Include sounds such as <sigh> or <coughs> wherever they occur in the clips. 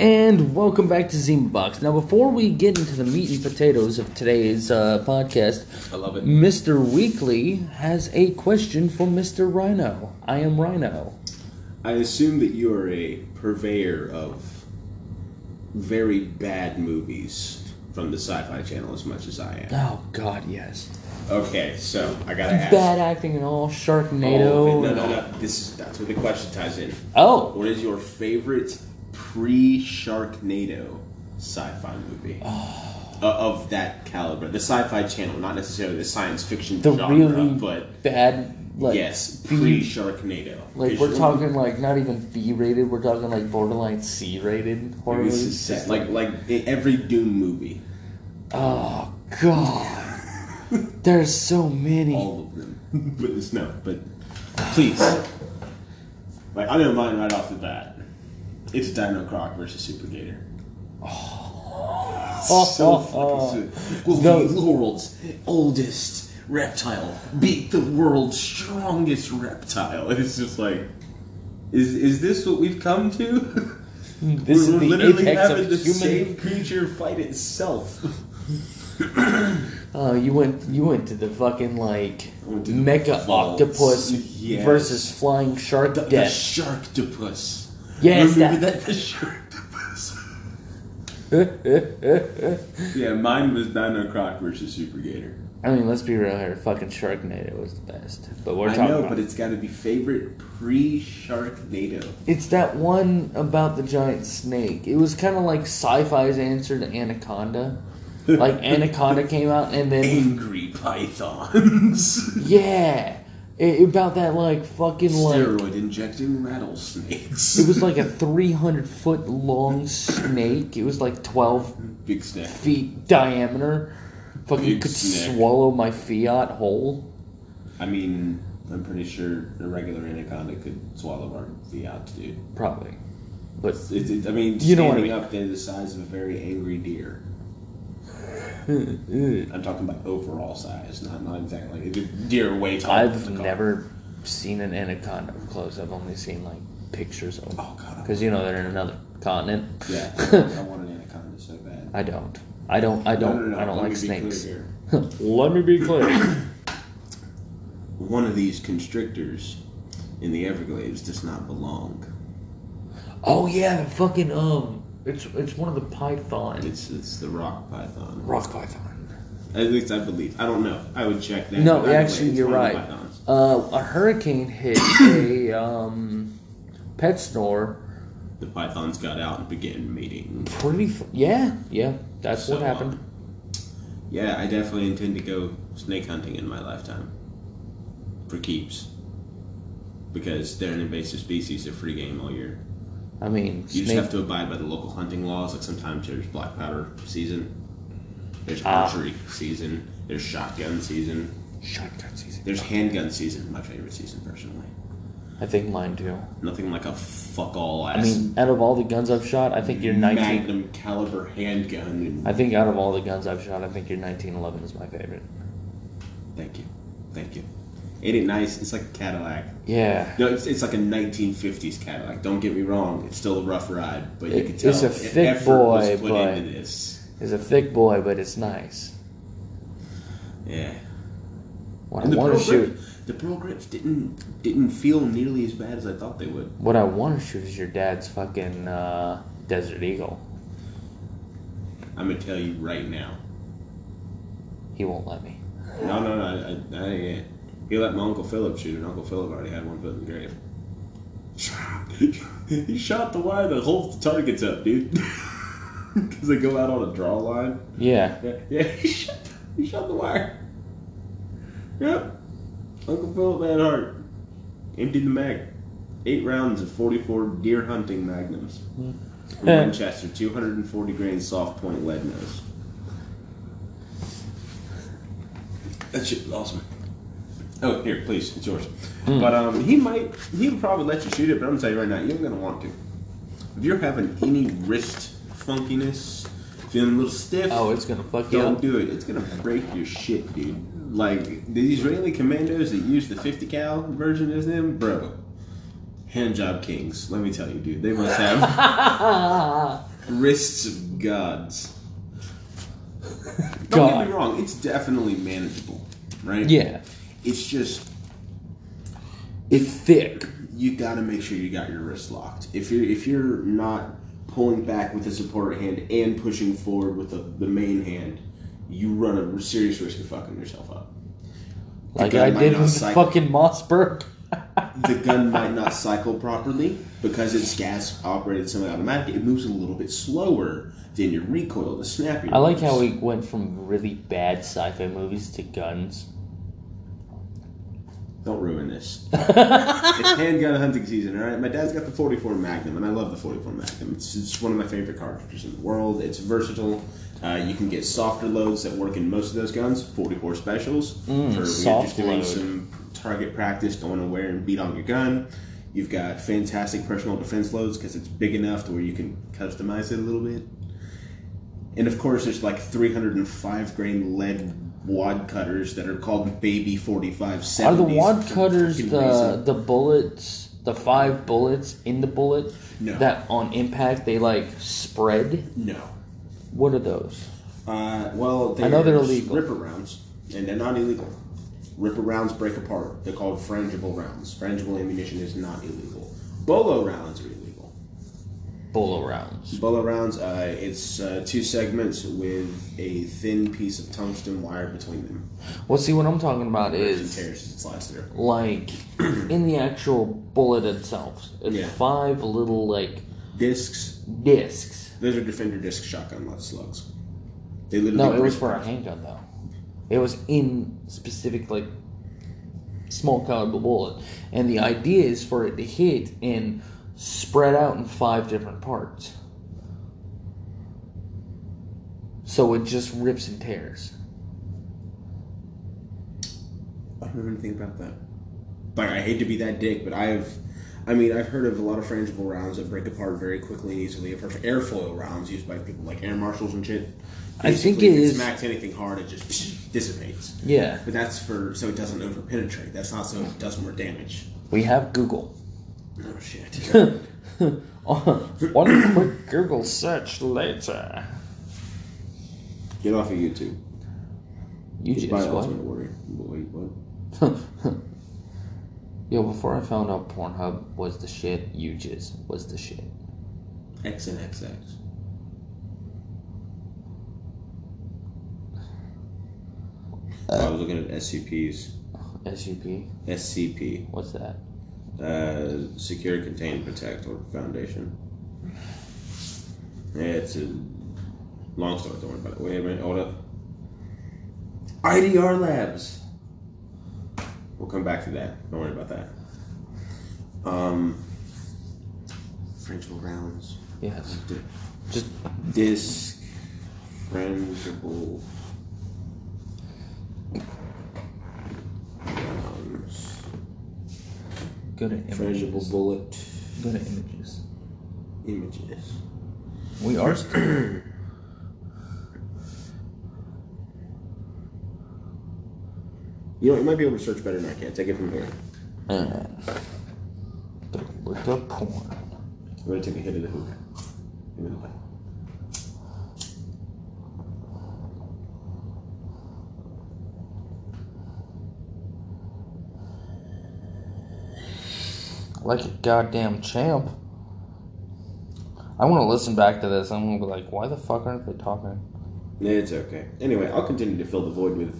And welcome back to Zima Box. Now, before we get into the meat and potatoes of today's uh, podcast, I love it. Mr. Weekly has a question for Mr. Rhino. I am Rhino. I assume that you are a purveyor of very bad movies from the Sci-Fi Channel as much as I am. Oh God, yes. Okay, so I gotta ask. Bad acting and all Sharknado. Oh, no, no, no. This is that's where the question ties in. Oh, What is your favorite pre-Sharknado sci-fi movie Oh. uh, of that caliber? The Sci-Fi Channel, not necessarily the science fiction the genre, really but bad. Like, yes, B- pre-Sharknado. Like we're talking like not even B rated. We're talking like borderline C rated horror movies. like like every Doom movie. Oh God, there's so many. all of them. <laughs> but it's no, but please. Like I know mine right off the bat. It's Dino Croc versus Super Gator. Oh, so oh, <laughs> fucking oh. sweet. Will The- the world's oldest reptile beat the world's strongest reptile? It's just like, is is this what we've come to? Hmm, <laughs> this We're is the literally apex having of the human. same creature fight itself. <coughs> Oh, you went you went to the fucking like went to the mecha octopus Yes. versus flying shark The, the death. Sharktopus. Yes, Remember that- that? The Sharktopus. <laughs> yeah, mine was Dino Croc versus Super Gator. I mean, let's be real here. Fucking Sharknado was the best, but we're talking. I know, about but it's got to be favorite pre-Sharknado. it's that one about the giant snake. It was kind of like sci-fi's answer to Anaconda. Like <laughs> Anaconda came out, and then Angry pythons. <laughs> yeah, it, about that like fucking like Steroid injecting rattlesnakes. it was like a <laughs> three hundred foot long snake. It was like twelve big snake. feet diameter. Fucking Big could swallow my Fiat whole. I mean, I'm pretty sure a regular anaconda could swallow our Fiat, dude. Probably, but It's, it's, I mean, You know what I mean. up there the size of a very angry deer. I'm talking about overall size, not not exactly like deer way taller. I've than a car. never seen an anaconda up close. I've only seen like pictures of them Oh god. because you know they're in another continent. Yeah, <laughs> I want an anaconda so bad. I don't. I don't. I don't. no, no, I don't let like me be clear snakes. <laughs> Let me be clear. One of these constrictors in the Everglades does not belong. oh yeah, the fucking um. It's it's one of the pythons. It's it's the rock python. rock python. At least I believe. I don't know. I would check that. No, either way, actually, you're one of the right. Uh, a hurricane hit a <coughs> um, pet store. The pythons got out and began mating. Pretty. F- yeah, yeah. That's what So, happened. Yeah, I definitely intend to go snake hunting in my lifetime. For keeps. Because they're an invasive species, they're free game all year. I mean, You just have to abide by the local hunting laws. Like sometimes there's black powder season, there's Ah. archery season, there's shotgun season, Shotgun season. there's handgun season. My favorite season, personally. I think mine too. Nothing like a fuck all ass I mean, out of all the guns I've shot, I think your 19. magnum caliber handgun. I think out of all the guns I've shot, I think your 1911 is my favorite. thank you, thank you. Ain't it nice? It's like a Cadillac. Yeah. No, it's, it's like a 1950s Cadillac. Don't get me wrong; it's still a rough ride, but you can tell it's a thick boy, put but- into this. It's a thick boy, but it's nice. Yeah. What And I want to shoot, the Pro Grips didn't didn't feel nearly as bad as I thought they would. what I want to shoot is your dad's fucking uh, Desert Eagle. I'm gonna tell you right now. He won't let me. No, no, no. I, I, I, he let my uncle Philip shoot, and Uncle Philip already had one foot in the grave. <laughs> he shot the wire that holds the targets up, dude. <laughs> Does it go out on a draw line. Yeah. Yeah, yeah. He shot, he shot the wire. Yep. Uncle Philip had Hart emptied the mag. Eight rounds of 44 deer hunting magnums. Hmm. From Winchester, 240 grain soft point lead nose. That shit was awesome. Oh, here, please, it's yours. But um, he might, he would probably let you shoot it, but I'm gonna tell you right now, you ain't gonna want to. If you're having any wrist funkiness, feeling a little stiff, Oh, it's gonna fuck you don't up. do it. It's gonna break your shit, dude. Like the Israeli commandos that use the 50 cal version as them, bro. Hand job kings. Let me tell you, dude. They must have <laughs> Wrists of gods. Don't get me wrong, it's definitely manageable, right? Yeah. It's just It's thick. you got to make sure you got your wrist locked. If you're if you're not pulling back with the support hand and pushing forward with the, the main hand, you run a serious risk of fucking yourself up. The Like I did with cycle- fucking Mossberg. the <laughs> gun might not cycle properly because it's gas operated semi-automatic. It moves a little bit slower than your recoil to snap. I like how we went from really bad sci-fi movies to guns. Don't ruin this. <laughs> it's handgun hunting season, all right? My dad's got the 44 Magnum, and I love the 44 Magnum. It's, it's one of my favorite cartridges in the world. It's versatile. Uh, you can get softer loads that work in most of those guns. 44 specials for when you're soft just doing some target practice, don't want to wear and beat on your gun. You've got fantastic personal defense loads because it's big enough to where you can customize it a little bit. And of course, there's like 305 grain lead wad cutters that are called Baby 4570s. Are the wad cutters the reason. the bullets, the five bullets in the bullet No. that on impact they like spread? No. What are those? Uh, well, I know they're illegal. Ripper rounds, and they're not illegal. Ripper rounds break apart. They're called frangible rounds. Frangible ammunition is not illegal. Bolo rounds are illegal. Bolo rounds. Bolo rounds, uh, it's uh, two segments with a thin piece of tungsten wire between them. Well, see, what I'm talking about is tears slides through. like in the actual bullet itself. It's Yeah. five little like Discs. discs. Those are Defender disc shotgun slugs. They literally No, it was for a handgun though. It was in specific like small caliber bullet, and the idea is for it to hit and spread out in five different parts. So it just rips and tears. I don't know anything about that. Like, I hate to be that dick, but I've, I mean, I've heard of a lot of frangible rounds that break apart very quickly and easily. I've heard of airfoil rounds used by people like air marshals and shit. I think Basically, it if is- It smacks anything hard, it just <sniffs> dissipates. Yeah, But that's for so it doesn't over penetrate. That's not so it does more damage. we have Google. Oh shit. <laughs> Oh, one quick Google search later. Get off of YouTube. You Just just buy what? Ultimate Warrior. Wait, what? <laughs> Yo, before I found out Pornhub was the shit, you just was the shit. X and XX. I was looking at SCPs. SUP. SCP. What's that? Uh, Secure, Contain, Protect, or Foundation. Yeah, it's a long story. Don't worry about it. Wait a minute. Hold up. IDR Labs. We'll come back to that. Don't worry about that. Um, Frenchable rounds. Yes. Disc. Frangible. Go to images. Frangible bullet. Go to images. Images. We are <clears throat> still. You know, you might be able to search better than I can. Take it from here. and look up porn. I'm gonna take a hit of the hook. Give me the light. Like a goddamn champ. I want to listen back to this. I'm gonna be like, why the fuck aren't they talking? It's okay. Anyway, I'll continue to fill the void with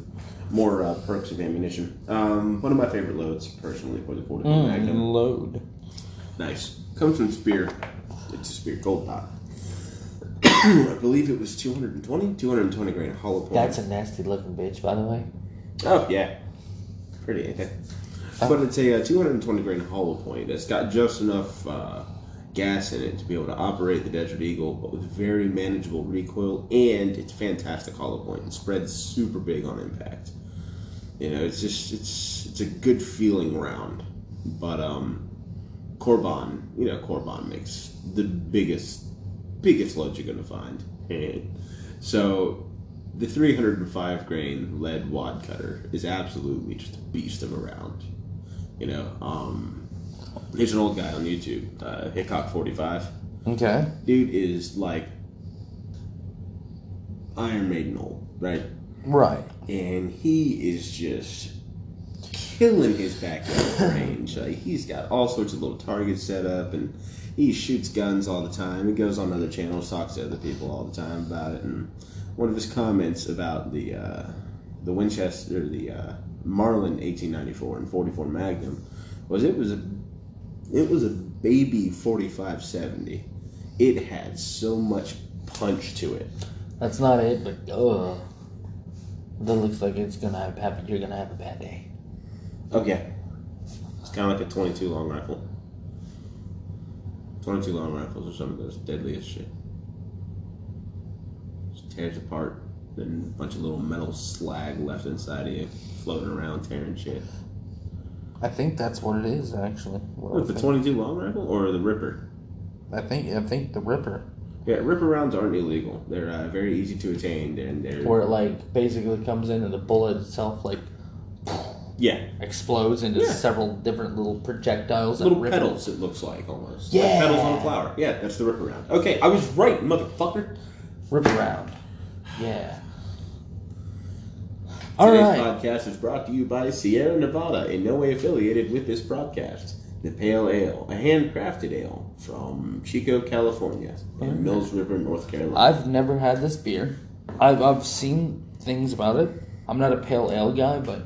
more uh, perks of ammunition. Um, one of my favorite loads, personally, for the 44 Magnum. load. Nice. Comes from Speer. It's a Speer Gold Dot. <coughs> I believe it was 220? 220 grain hollow point. That's a nasty looking bitch, by the way. Oh, yeah. Pretty, ain't it? But it's a uh, 220 grain hollow point that's got just enough uh, gas in it to be able to operate the Desert Eagle, but with very manageable recoil, and it's fantastic hollow point. It spreads super big on impact. You know, it's just it's it's a good feeling round. But um, Corbon, you know, Corbon makes the biggest biggest loads you're gonna find. so the 305 grain lead wad cutter is absolutely just a beast of a round. You know, um, here's an old guy on YouTube, uh, Hickok 45. Okay. Dude is like Iron Maiden old, right? Right. And he is just killing his backyard <laughs> range. Like he's got all sorts of little targets set up, and he shoots guns all the time. He goes on other channels, talks to other people all the time about it. And one of his comments about the uh, the Winchester, the uh, Marlin 1894 and 44 Magnum, was it was a it was a baby 4570. It had so much punch to it. That's not it, but oh, That looks like it's gonna have, have you're gonna have a bad day. Okay. It's kind of like a 22 long rifle. 22 long rifles are some of those deadliest shit. Just tears apart, then a bunch of little metal slag left inside of you, floating around, tearing shit. I think that's what it is actually. What What, the 22 long rifle or the Ripper? I think I think the Ripper, Yeah, Ripper rounds aren't illegal. They're uh, very easy to attain, and they're where it like basically comes in and the bullet itself like yeah, explodes into Yeah. several different little projectiles. little petals. It looks like almost Yeah. like petals on a flower. Yeah, that's the Ripper round. Okay, I was right, motherfucker. Ripper around. Yeah. All Today's right. podcast is brought to you by Sierra Nevada, in no way affiliated with this broadcast. The Pale Ale, a handcrafted ale from Chico, California, and mm-hmm. Mills River, North Carolina. I've never had this beer. I've I've seen things about it. I'm not a pale ale guy, but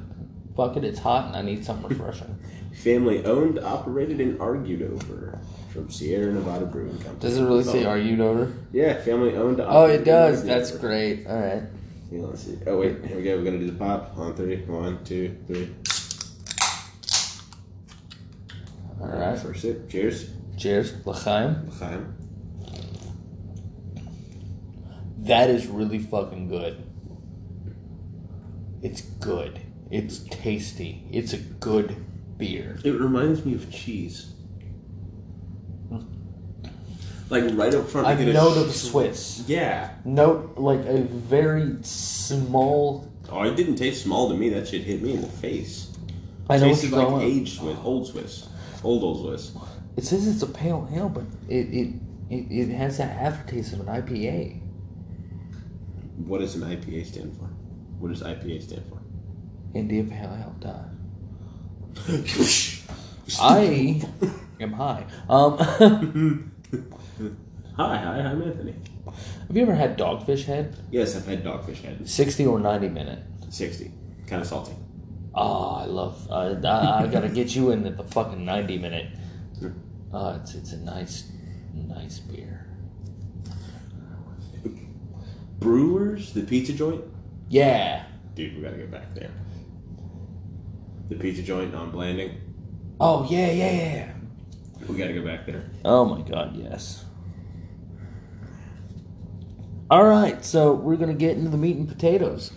fuck it, it's hot and I need something refreshing. <laughs> Family owned, operated, and argued over from Sierra Nevada Brewing Company. Does it really say Oh, argued owner? Yeah, family owned. Oh, it does. That's over. great. All right. Yeah, let's see. Oh wait, here we go. We're gonna do the pop on three. One, two, three. All right. First sip. Cheers. Cheers, L'chaim. L'chaim. That is really fucking good. It's good. It's tasty. It's a good beer. It reminds me of cheese. Like right up front. A note sh- of Swiss. Yeah. Note like a very small. Oh, it didn't taste small to me. That shit hit me in the face. I know what Tasted like going. aged Swiss, old Swiss, old old Swiss. It says it's a pale ale, but it it, it, it has that aftertaste of an IPA. What does an IPA stand for? What does IPA stand for? India Pale Ale. Done. <laughs> I am high. Um, <laughs> hi, hi, I'm Anthony. have you ever had Dogfish Head? Yes, I've had Dogfish Head. Sixty or ninety minute. Sixty, kind of salty. Oh, I love. Uh, I, I gotta get you in at the fucking ninety minute. Uh, it's it's a nice, nice beer. Brewers, the pizza joint. Yeah. Dude, we gotta get back there. The pizza joint on Blanding. Oh yeah, yeah, yeah. We gotta go back there. Oh my god, yes. All right, so we're gonna get into the meat and potatoes.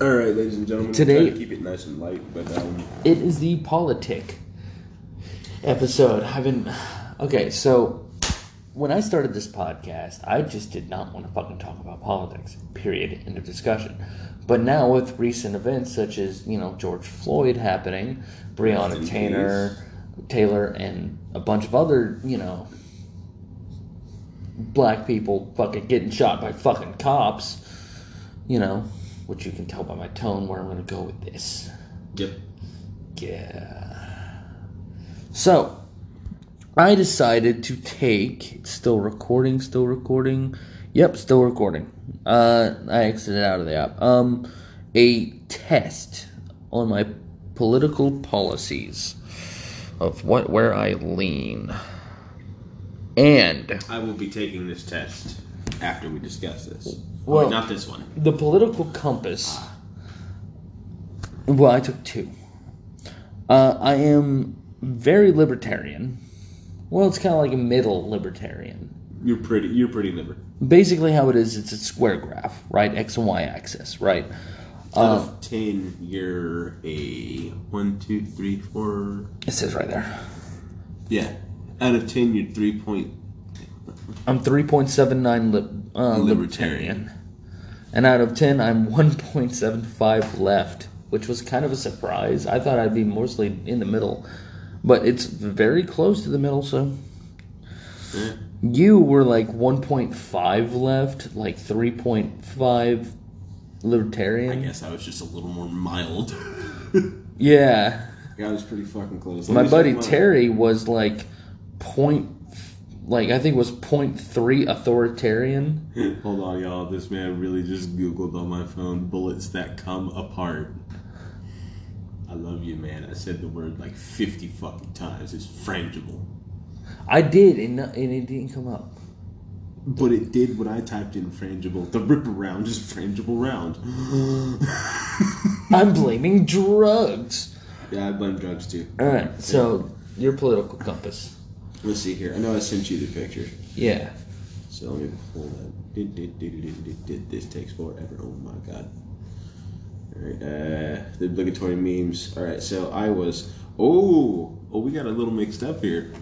All right, ladies and gentlemen. Today- to keep it nice and light, but um, It is the politic episode. I've been okay. So when I started this podcast, I just did not want to fucking talk about politics. Period. End of discussion. But now with recent events such as you know George Floyd happening, Breonna Taylor, Taylor, and a bunch of other you know black people fucking getting shot by fucking cops, you know, which you can tell by my tone where I'm going to go with this. yep. Yeah. So, I decided to take. It's still recording. Still recording. Yep, still recording. Uh, I exited out of the app. Um, a test on my political policies of what where I lean, and I will be taking this test after we discuss this. Well- Wait, not this one. the political compass. Well, I took two. Uh, I am very libertarian. Well, it's kind of like a middle libertarian. You're pretty. You're pretty liber. Basically, how it is, it's a square graph, right? X and Y axis, right? Out Uh, of ten, you're a one, two, three, four. it says right there. Yeah. Out of ten, you're three point. I'm 3.79 lib, uh, Libertarian. libertarian. And out of 10, I'm 1.75 left, which was kind of a surprise. I thought I'd be mostly in the middle. But it's very close to the middle, so. Eh. You were like 1.5 left, like 3.5 libertarian. I guess I was just a little more mild. <laughs> Yeah. yeah, I was pretty fucking close. Let My buddy. Terry was like point, like I think it was point three authoritarian. <laughs> Hold on, y'all. This man really just Googled on my phone bullets that come apart. I love you, man. I said the word like 50 fucking times. It's frangible. I did, and, no- and it didn't come up. But it did when I typed in frangible. The ripper round is frangible round. I'm <laughs> blaming drugs. yeah, I blame drugs too. All right, so your political compass. Let's see here. I know I sent you the picture. Yeah. So let me pull that. Did, did, did, did, did, did. This takes forever. Oh my god. Alright, uh, the obligatory memes. Alright, so I was. Oh, oh, we got a little mixed up here.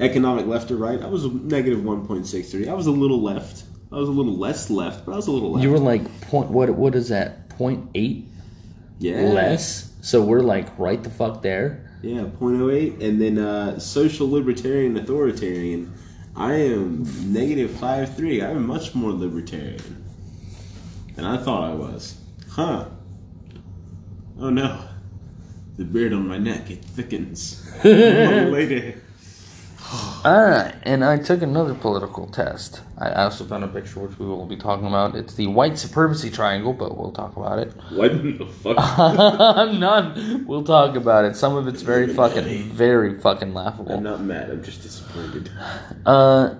Economic left or right? I was negative 1.63. I was a little left. I was a little less left, but I was a little left. You were like point. What? What is that? Point eight yeah. less. So we're like right the fuck there. Yeah, 0.08. And then uh, social libertarian authoritarian. I am negative 5.3. I'm much more libertarian than I thought I was. Huh. Oh no. The beard on my neck, it thickens. <laughs> oh, lady. All right, and I took another political test. I also found a picture which we will be talking about. It's the white supremacy triangle, but we'll talk about it. What the fuck? <laughs> I'm not. We'll talk about it. Some of it's very fucking, very fucking laughable. I'm not mad, I'm just disappointed. Uh,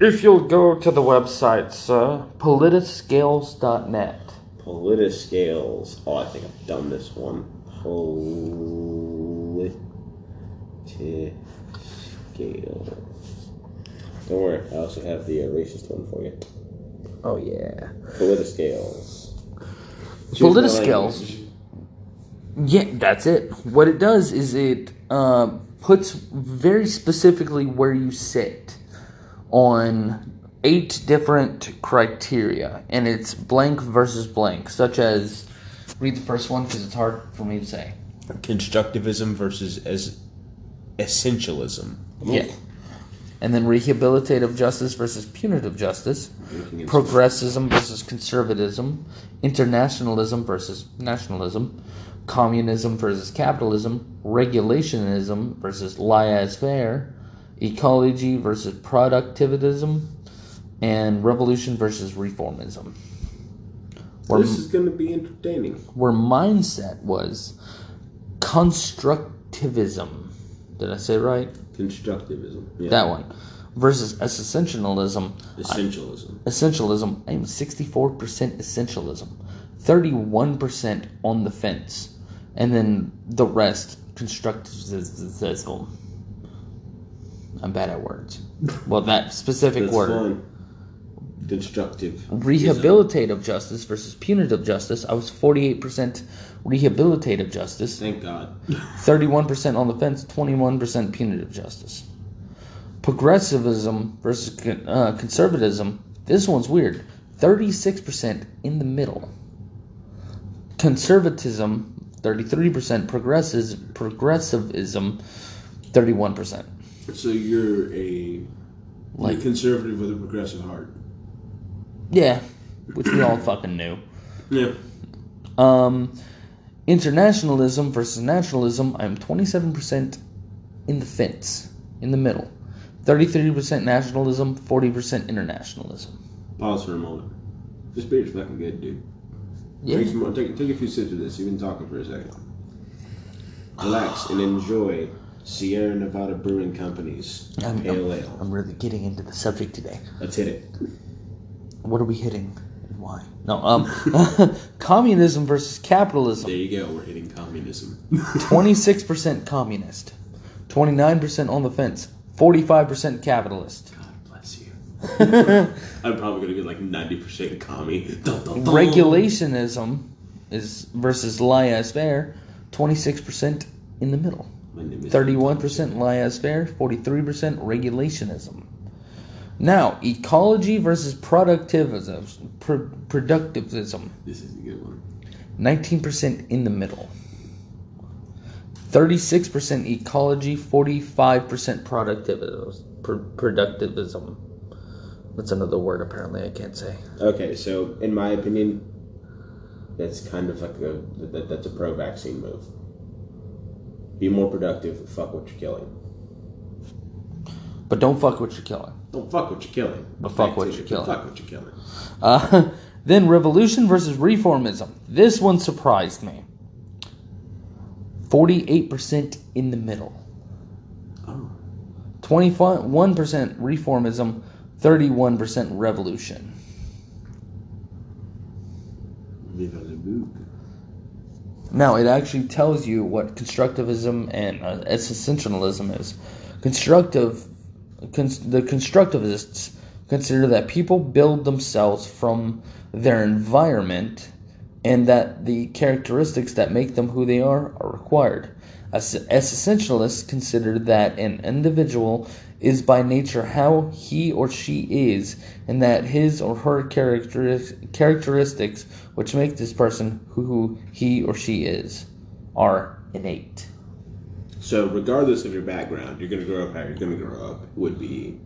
if you'll go to the website, sir, politiscales.net. Politiscales. Oh, I think I've done this one. Politiscales. Don't worry, I also have the uh, racist one for you. Oh yeah. The scales. Politiscales. Politiscales. Yeah, that's it. What it does is it uh, puts very specifically where you sit on eight different criteria, and it's blank versus blank, such as read the first one because it's hard for me to say. Constructivism versus as essentialism. Yeah. And then rehabilitative justice versus punitive justice, progressivism versus conservatism, internationalism versus nationalism, communism versus capitalism, regulationism versus laissez-faire, ecology versus productivism, and revolution versus reformism. Where, This is going to be entertaining. where mindset was constructivism. Did I say it right? Constructivism. Yeah. That one. Versus essentialism. Essentialism. Essentialism. I am 64% essentialism. 31% on the fence. And then the rest, constructivism. I'm bad at words. Well, that specific That's word. fine. Constructive. Rehabilitative justice versus punitive justice. I was 48% rehabilitative justice. Thank God. 31% on the fence, 21% punitive justice. Progressivism versus uh, conservatism. This one's weird. 36% in the middle. Conservatism, 33%. Progresses, progressivism, 31%. So you're a Like- conservative with a progressive heart. Yeah, which we all fucking knew. Yeah. Um, internationalism versus nationalism, I'm 27% in the fence, in the middle. 33% nationalism, 40% internationalism. Pause for a moment. This beer's fucking good, dude. Yeah. Take, some take, take a few sips of this. You've been talking for a second. Relax and enjoy Sierra Nevada Brewing Company's I'm, Pale I'm, Ale. I'm really getting into the subject today. Let's hit it. What are we hitting and why? No, um, <laughs> <laughs> communism versus capitalism. There you go. We're hitting communism. <laughs> <laughs> 26% communist, 29% on the fence, 45% capitalist. God bless you. <laughs> I'm probably gonna be like 90% commie. Dun, dun, dun. Regulationism is versus laissez-faire, 26% in the middle. My name is 31% laissez-faire, 43% regulationism. Now, ecology versus productivism, pr- productivism, This is a good one. 19% in the middle. 36% ecology, 45% productivism. Pr- productivism. That's another word apparently I can't say. Okay, so in my opinion, that's kind of like a that, that's a pro-vaccine move. Be more productive. Fuck what you're killing. But don't fuck what you're killing. Don't fuck what you're killing. But fuck what you're killing. Fuck what you're killing. Uh, <laughs> then revolution versus reformism. This one surprised me. 48% in the middle. Oh. 21% reformism, 31% revolution. Viva la book. Now, it actually tells you what constructivism and uh, existentialism is. Constructive, cons- the constructivists consider that people build themselves from their environment and that the characteristics that make them who they are are required. As existentialists consider that an individual is by nature how he or she is, and that his or her characteristics which make this person who he or she is are innate. So regardless of your background, you're gonna grow up how you're gonna grow up would be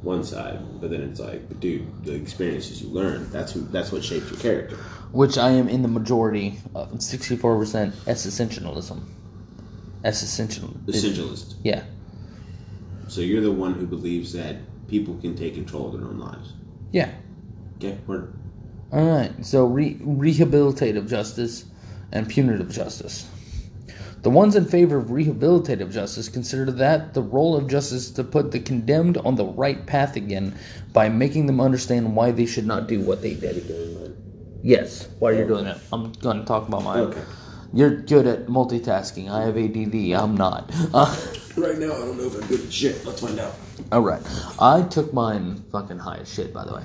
one side, but then it's like, but dude, the experiences you learn, that's who that's what shapes your character. Which I am in the majority of 64% existentialism. Existential. Essentialist. Yeah. So you're the one who believes that people can take control of their own lives. Yeah. Okay, word. All right. So re- rehabilitative justice and punitive justice. The ones in favor of rehabilitative justice consider that the role of justice is to put the condemned on the right path again by making them understand why they should not do what they did. Yes. While you're doing it, I'm going to talk about mine. Okay. You're good at multitasking. I have ADD. I'm not. Uh, <laughs> Right now, I don't know if I'm good at shit. Let's find out. all right. I took mine fucking high as shit, by the way.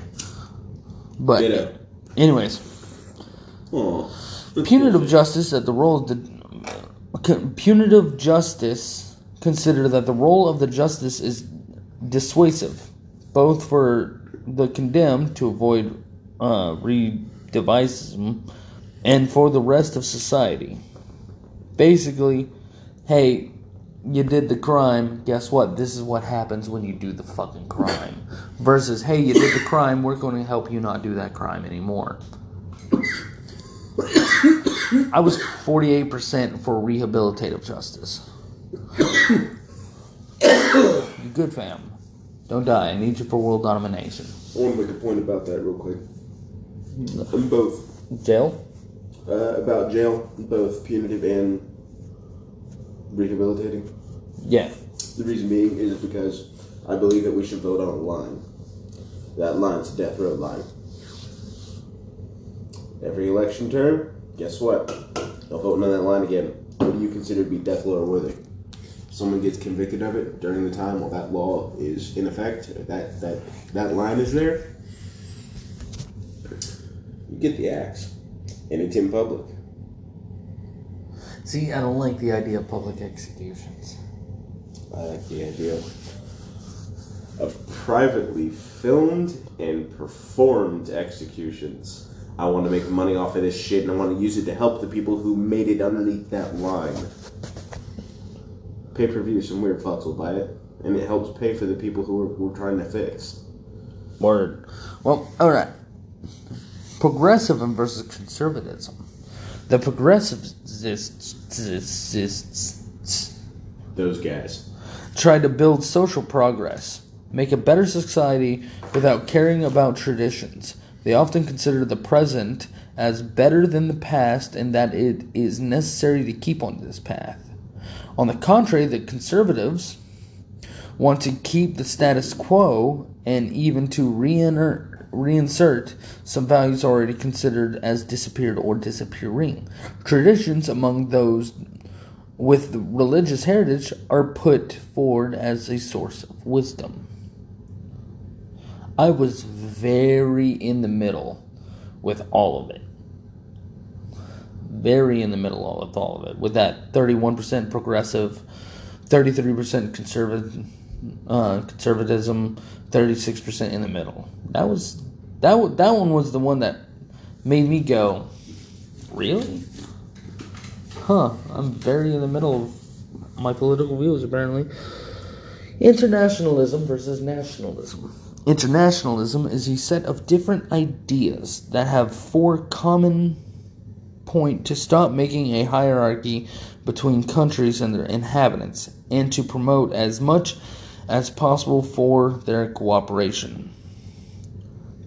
But, anyways. Oh. punitive justice that the role of the punitive justice consider that the role of the justice is dissuasive both for the condemned to avoid uh, and for the rest of society. Basically hey you did the crime guess what? This is what happens when you do the fucking crime. Versus hey you did the crime we're going to help you not do that crime anymore I was 48% for rehabilitative justice. you good, fam. Don't die. I need you for world domination. I want to make a point about that real quick. I'm both. Jail? Uh, about jail, both punitive and rehabilitating. Yeah. The reason being is because I believe that we should vote on a line. That line's a death row line. Every election term, guess what? They'll vote on that line again. What do you consider to be death row worthy? Someone gets convicted of it during the time while that law is in effect, that that that line is there. You get the axe, and it's in public. See, I don't like the idea of public executions. I like the idea of privately filmed and performed executions. I want to make money off of this shit and I want to use it to help the people who made it underneath that line. Pay per view, some weird fucks will buy it, and it helps pay for the people who are, who are trying to fix. Word. Well, alright. Progressivism versus conservatism. The progressivists Those guys. try to build social progress, make a better society without caring about traditions. They often consider the present as better than the past and that it is necessary to keep on this path. On the contrary, the conservatives want to keep the status quo and even to reinsert, some values already considered as disappeared or disappearing. Traditions among those with religious heritage are put forward as a source of wisdom. I was very in the middle with all of it. Very in the middle with all of it. With that 31% progressive, 33% conservative, uh, conservatism, 36% in the middle. That was that wa- that one was the one that made me go, really? Huh? I'm very in the middle of my political views apparently. Internationalism versus nationalism. Internationalism is a set of different ideas that have four common point to stop making a hierarchy between countries and their inhabitants and to promote as much as possible for their cooperation.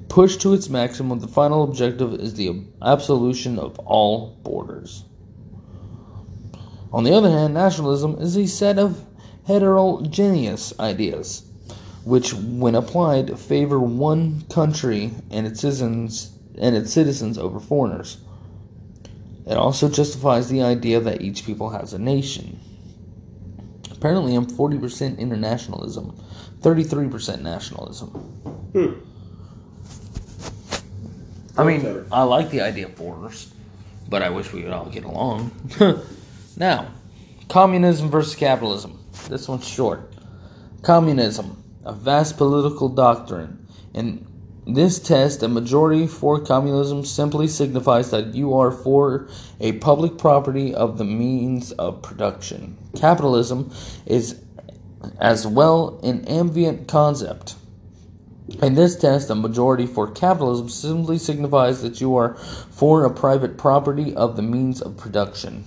Pushed to its maximum, the final objective is the absolution of all borders. On the other hand, nationalism is a set of heterogeneous ideas, which, when applied, favor one country and its citizens and its citizens over foreigners. It also justifies the idea that each people has a nation. Apparently, I'm 40% internationalism, 33% nationalism. Hmm. I mean. I like the idea of borders, but I wish we could all get along. <laughs> now, communism versus capitalism. This one's short. Communism, a vast political doctrine. In this test, a majority for communism simply signifies that you are for a public property of the means of production. Capitalism is as well an ambient concept. In this test, a majority for capitalism simply signifies that you are for a private property of the means of production.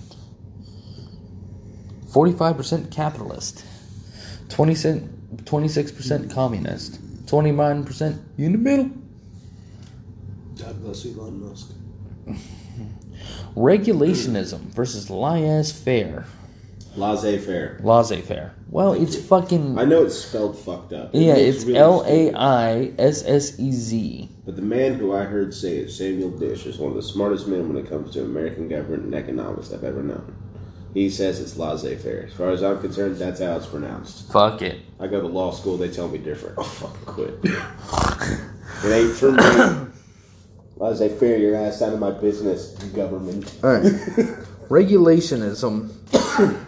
45% capitalist, 20 cent, 26% communist, 29% in the middle. God bless Elon Musk. Regulationism versus laissez faire. Laissez faire. Laissez faire. Well, it's fucking. I know it's spelled fucked up. It Yeah, it's L A. I S S E Z. But the man who I heard say it, Samuel Dish, is one of the smartest men when it comes to American government and economics I've ever known. He says it's laissez faire. As far as I'm concerned, that's how it's pronounced. Fuck it. I go to law school, they tell me different. Oh, fucking quit. <laughs> it ain't for me. Laissez faire your ass out of my business, government. Alright. <laughs> Regulationism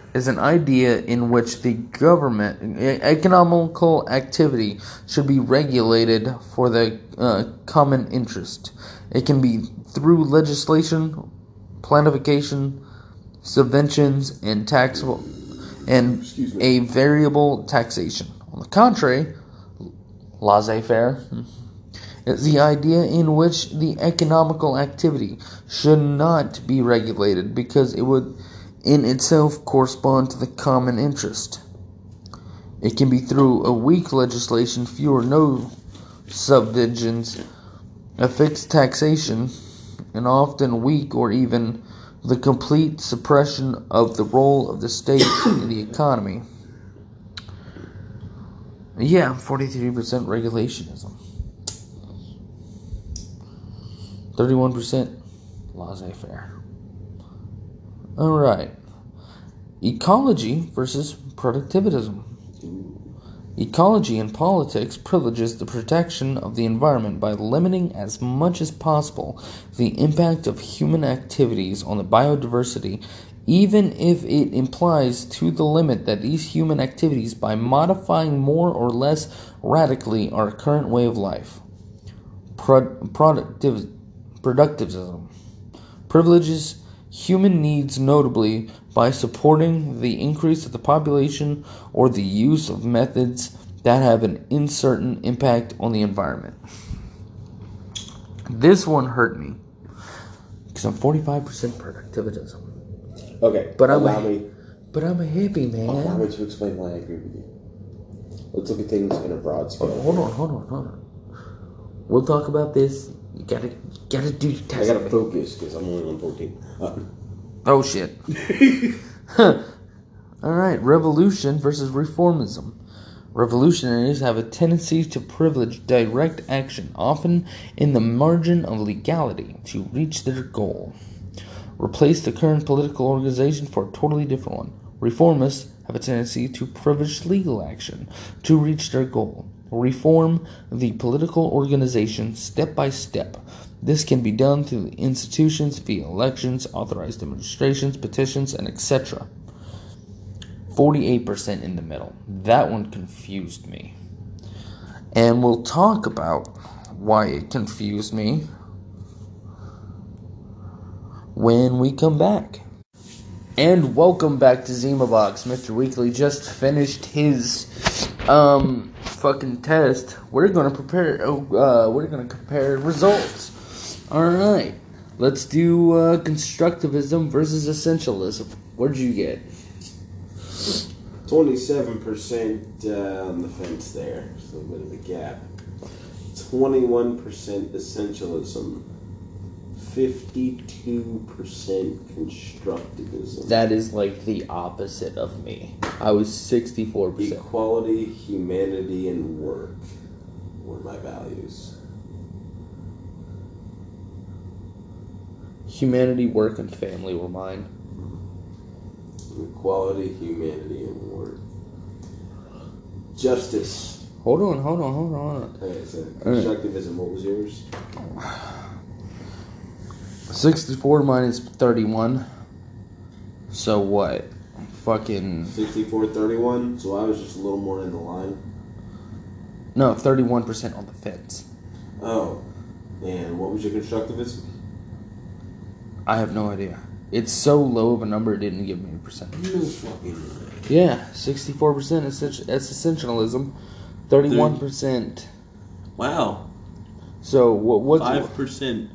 <coughs> is an idea in which the government, economical activity, should be regulated for the uh, common interest. It can be through legislation, planification, subventions, and taxable, and a variable taxation. On the contrary, laissez-faire hmm, is the idea in which the economical activity should not be regulated because it would in itself correspond to the common interest. It can be through a weak legislation, few or no subdivisions, a fixed taxation, and often weak or even the complete suppression of the role of the state <coughs> in the economy. Yeah, 43% regulationism. 31% laissez faire. Alright. Ecology versus productivism. Ecology in politics privileges the protection of the environment by limiting as much as possible the impact of human activities on the biodiversity, even if it implies to the limit that these human activities, by modifying more or less radically our current way of life, Pro- productiv- productivism. Privileges human needs notably by supporting the increase of the population or the use of methods that have an uncertain impact on the environment. This one hurt me because I'm 45% productivism. Okay, But I'm allow a- me. But I'm a hippie, Allow man. me to explain why I agree with you. Let's look at things in a broad scale. Oh, hold on, hold on, hold on. We'll talk about this. You gotta, you gotta do your I test. gotta focus because I'm only on 14. Uh, <laughs> Oh shit. <laughs> All right, revolution versus reformism. Revolutionaries have a tendency to privilege direct action, often in the margin of legality, to reach their goal. Replace the current political organization for a totally different one. Reformists have a tendency to privilege legal action to reach their goal. Reform the political organization step by step. This can be done through institutions via elections, authorized demonstrations, petitions, and etc. 48% in the middle. That one confused me. And we'll talk about why it confused me when we come back. And welcome back to Zima Box. Mr. Weekly just finished his um fucking test. We're gonna prepare. Oh, uh, we're gonna compare results. All right, let's do uh, constructivism versus essentialism. What'd you get? Twenty-seven percent uh, on the fence there. Just a little bit of a gap. Twenty-one percent essentialism. Fifty-two percent constructivism. That is like the opposite of me. I was sixty-four percent. Equality, humanity, and work were my values. Humanity, work, and family were mine. Equality, humanity, and work. Justice. Hold on, hold on, hold on. Okay, so constructivism. What was yours? <sighs> 64 minus 31. So what? Fucking. 64 31. So I was just a little more in the line. No, 31% on the fence. Oh. And what was your constructivism? I have no idea. It's so low of a number, it didn't give me a percent. No fucking. Yeah, 64% is that's essentialism. 31%. Wow. So what? What's Five percent.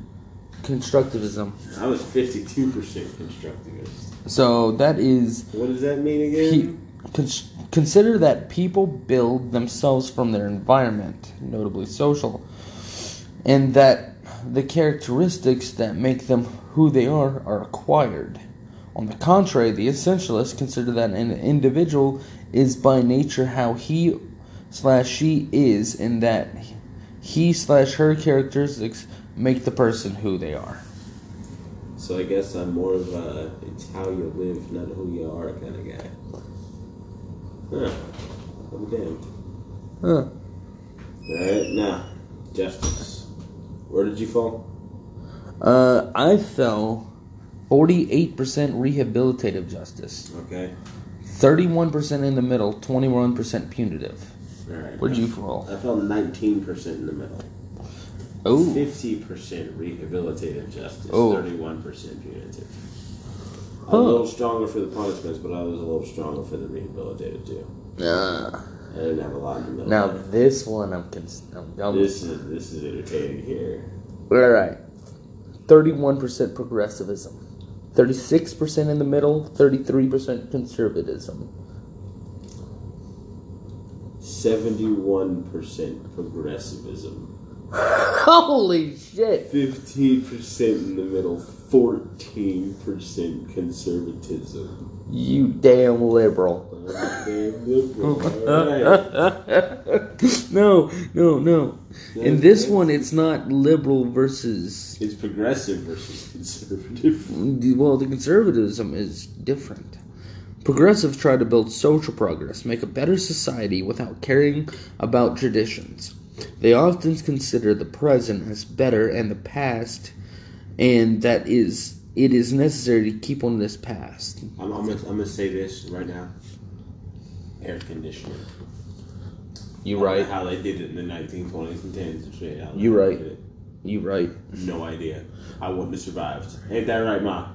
Constructivism? I was 52 percent constructivist. So that is What does that mean Pe- again? cons- consider that people build themselves from their environment, notably social, and that the characteristics that make them who they are are acquired. On the contrary, the essentialists consider that an individual is by nature how he slash she is, and that he slash her characteristics make the person who they are. So I guess I'm more of a it's how you live, not who you are kind of guy. Huh. I'm damned. Huh. Alright, now, justice. Where did you fall? Uh, I fell 48% rehabilitative justice, Okay. 31% in the middle, 21% punitive. Alright. Where'd you fall? I fell 19% in the middle. Oh, 50% rehabilitative justice, Oh. 31% punitive. I'm Huh. a little stronger for the punishments, but I was a little stronger for the rehabilitative too. nah. I didn't have a lot in the middle. Now there. this one I'm cons- I'm, I'm this is this is entertaining here. all right. 31% progressivism, 36% in the middle, 33% conservatism. 71% progressivism, <laughs> Holy shit! 15% in the middle, 14% conservatism. You damn liberal. Damn liberal. <laughs> Alright. no, no, no. In this one, it's not liberal versus It's progressive versus conservative. <laughs> Well, the conservatism is different. Progressives try to build social progress, make a better society without caring about traditions. They often consider the present as better and the past, and that is it is necessary to keep on this past. I'm, I'm, gonna, I'm gonna say this right now. Air conditioning. You I right? How they did it in the 1920s and 10s and shit. I don't know You how right. You right? No idea. I wouldn't have survived. Ain't that right, Ma?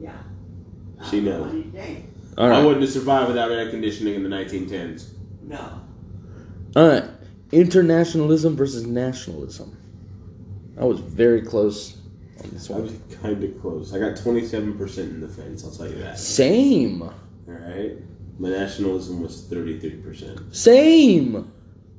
Yeah. She knows. What do you think? All I wouldn't have survived without air conditioning in the 1910s. No. all right. Internationalism versus nationalism. I was very close on this I was one. kind of close. I got 27% in the fence, I'll tell you that. Same, Alright? My nationalism was 33%. same,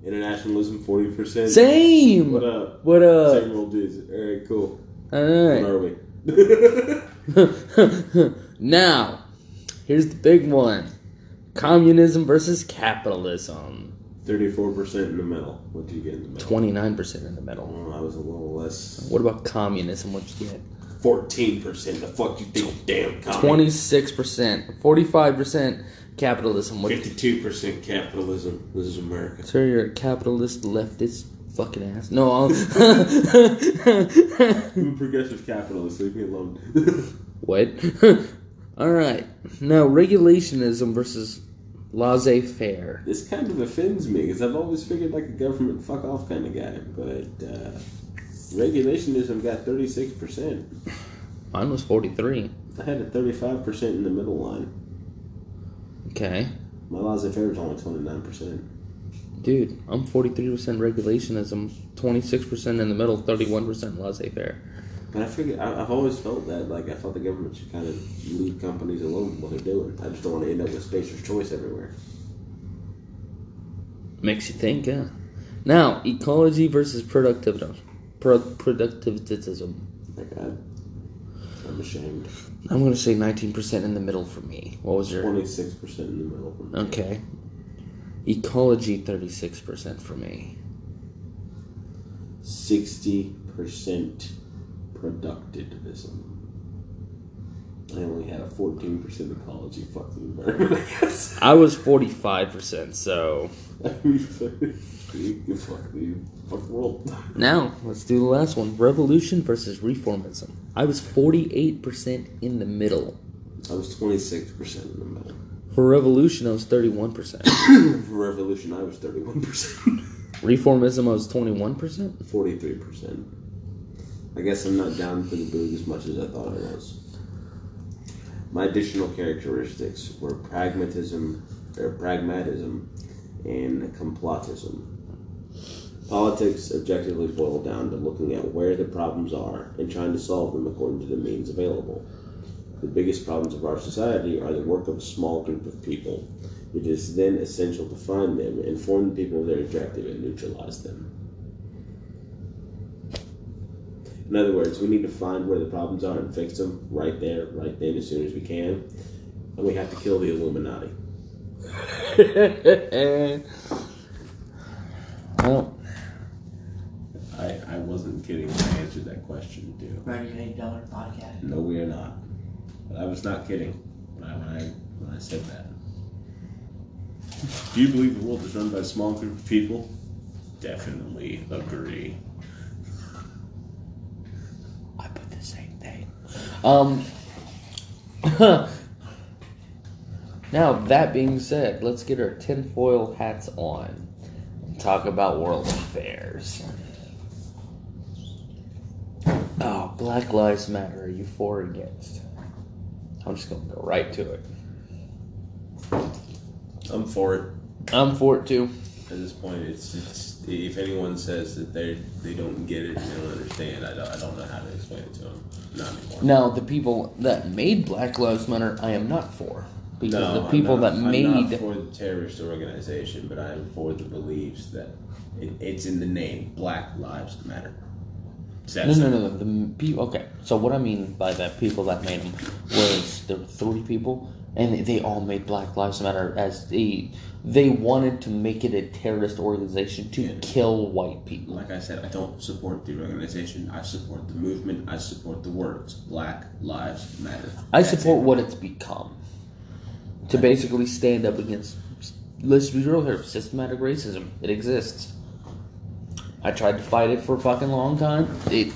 Internationalism, 40%. same. What up? What up? Same old dudes. Alright, cool. All What are we? <laughs> now, here's the big one: communism versus capitalism. 34% in the middle. What do you get in the middle? Twenty-nine percent in the middle. Oh, I was a little less. What about communism? What'd you get? 14%. The fuck you think, damn commie? Twenty-six percent. Forty-five percent capitalism. What? 52% capitalism. This is America. Sir, you're a capitalist leftist fucking ass. No, I'll. <laughs> <laughs> I'm a progressive capitalist. Leave me alone. <laughs> what? All right. Now, regulationism versus laissez-faire. this kind of offends me because I've always figured like a government fuck off kind of guy, but uh, regulationism got 36%. Mine was forty-three. I had a 35% in the middle line. Okay. My laissez faire was only 29%. Dude, I'm 43% regulationism, 26% in the middle, 31% laissez faire. But I figure I, I've always felt that like I felt the government should kind of leave companies alone with what they're doing. I just don't want to end up with spacer's choice everywhere. Makes you think, yeah. Now, ecology versus productivism. Pro- productivism. Like I, I'm ashamed. I'm going to say 19% in the middle for me. What was your. Twenty six percent in the middle. Okay. Ecology, 36% for me. Sixty percent productivism. I only had a fourteen percent ecology. Fuck the environment. I guess. <laughs> I was 45%, so. <laughs> you fuck the fuck the world. Now, let's do the last one revolution versus reformism. I was 48% in the middle. I was twenty six percent in the middle. For revolution, I was 31%. <coughs> For revolution, I was thirty one percent. Reformism, I was 21%. Forty-three percent. I guess I'm not down for the boot as much as I thought I was. My additional characteristics were pragmatism, or pragmatism, and complotism. Politics objectively boil down to looking at where the problems are and trying to solve them according to the means available. The biggest problems of our society are the work of a small group of people. It is then essential to find them, inform the people of their objective, and neutralize them. In other words, we need to find where the problems are and fix them right there, right then, as soon as we can. And we have to kill the Illuminati. <laughs> well, I, I wasn't kidding when I answered that question, too. Ready eight dollar podcast. No, we are not. But I was not kidding when I, when I, when I said that. Do you believe the world is run by a small group of people? Definitely agree. I put the same thing. Um. <laughs> now, that being said, let's get our tinfoil hats on and talk about world affairs. Oh, Black Lives Matter. Are you for or against? I'm just gonna go right to it. I'm for it. I'm for it too. At this point, it's, it's if anyone says that they they don't get it, they don't understand. I don't, I don't know how to explain it to them. Not anymore. Now, the people that made Black Lives Matter, I am not for. Because No, the I'm people not- that I'm made. not for the terrorist organization, but I am for the beliefs that it, it's in the name. Black Lives Matter. No, no, no, no. The people. Okay, so what I mean by the people that made them was there were three people, and they all made Black Lives Matter as the they wanted to make it a terrorist organization to Yeah. kill white people. Like I said, I don't support the organization. I support the movement. I support the words. Black Lives Matter. I That's support it. what it's become to basically stand up against. Let's be real here. Systematic racism. It exists. I tried to fight it for a fucking long time. It.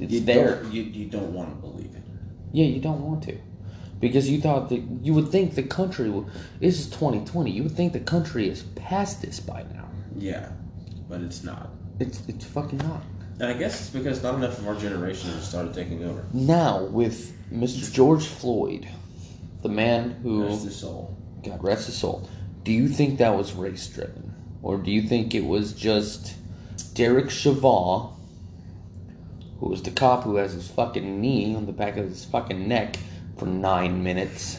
It's You there. You, you don't want to believe it. Yeah, you don't want to. Because you thought that you would think the country will, this is 2020. You would think the country is past this by now. Yeah, but it's not. It's it's fucking not. And I guess it's because not enough of our generation has started taking over. Now with Mr. George Floyd, the man who Rest his soul. God rest his soul. Do you think that was race driven, or do you think it was just Derek Chauvin, who was the cop who has his fucking knee on the back of his fucking neck for nine minutes?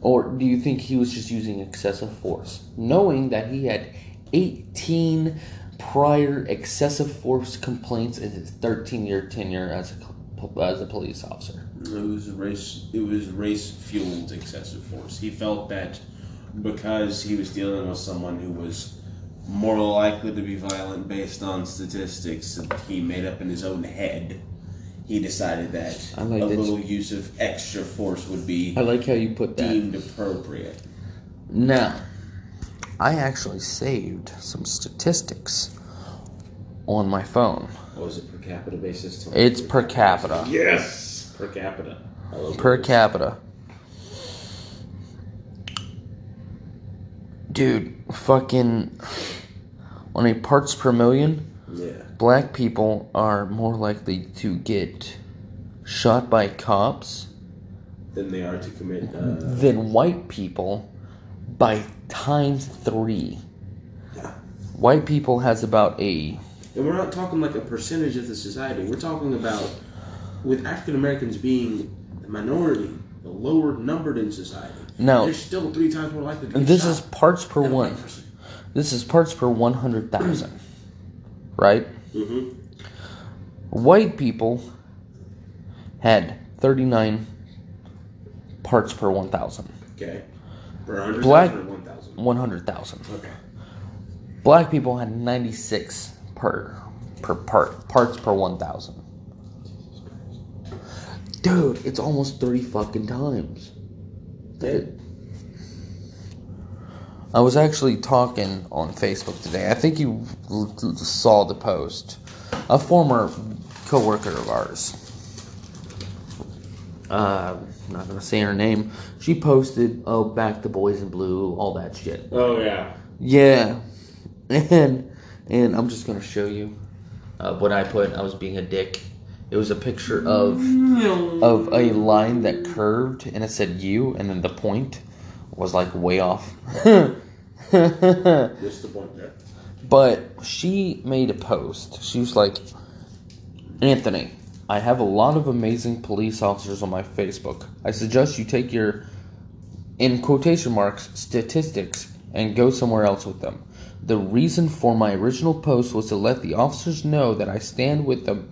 Or do you think he was just using excessive force, knowing that he had 18 prior excessive force complaints in his 13 year tenure as a, as a police officer? It was race. It was race fueled excessive force. He felt that because he was dealing with someone who was more likely to be violent based on statistics that he made up in his own head, he decided that I like a this. little use of extra force would be I like how you put that. deemed appropriate. Now, I actually saved some statistics on my phone. What was it per capita basis? It's per capita. Yes, per capita. Per those. capita. Dude, fucking on a parts per million, Yeah. black people are more likely to get shot by cops Than they are to commit. Uh, than white people, by times three. Yeah. White people has about a And we're not talking like a percentage of the society. We're talking about with African Americans being the minority, the lower numbered in society. No. they're still three times more likely to get this shot is parts per one. This is parts per one hundred thousand. Right? Mhm. White people had thirty nine parts per one thousand. Okay. Per hundred Black- or one thousand. One hundred thousand. Okay. Black people had ninety six per per part parts per one thousand. Dude, it's almost thirty fucking times. Dude. I was actually talking on Facebook today. I think you saw the post. A former coworker of ours. Uh, not gonna say her name. She posted, "Oh, back the boys in blue, all that shit." Oh yeah. Yeah, <laughs> and and I'm just gonna show you uh, what I put. I was being a dick. It was a picture of of a line that curved, and it said "you," and then the point was like way off. What's the point there? But she made a post. She was like, Anthony, I have a lot of amazing police officers on my Facebook. I suggest you take your, in quotation marks, statistics and go somewhere else with them. The reason for my original post was to let the officers know that I stand with them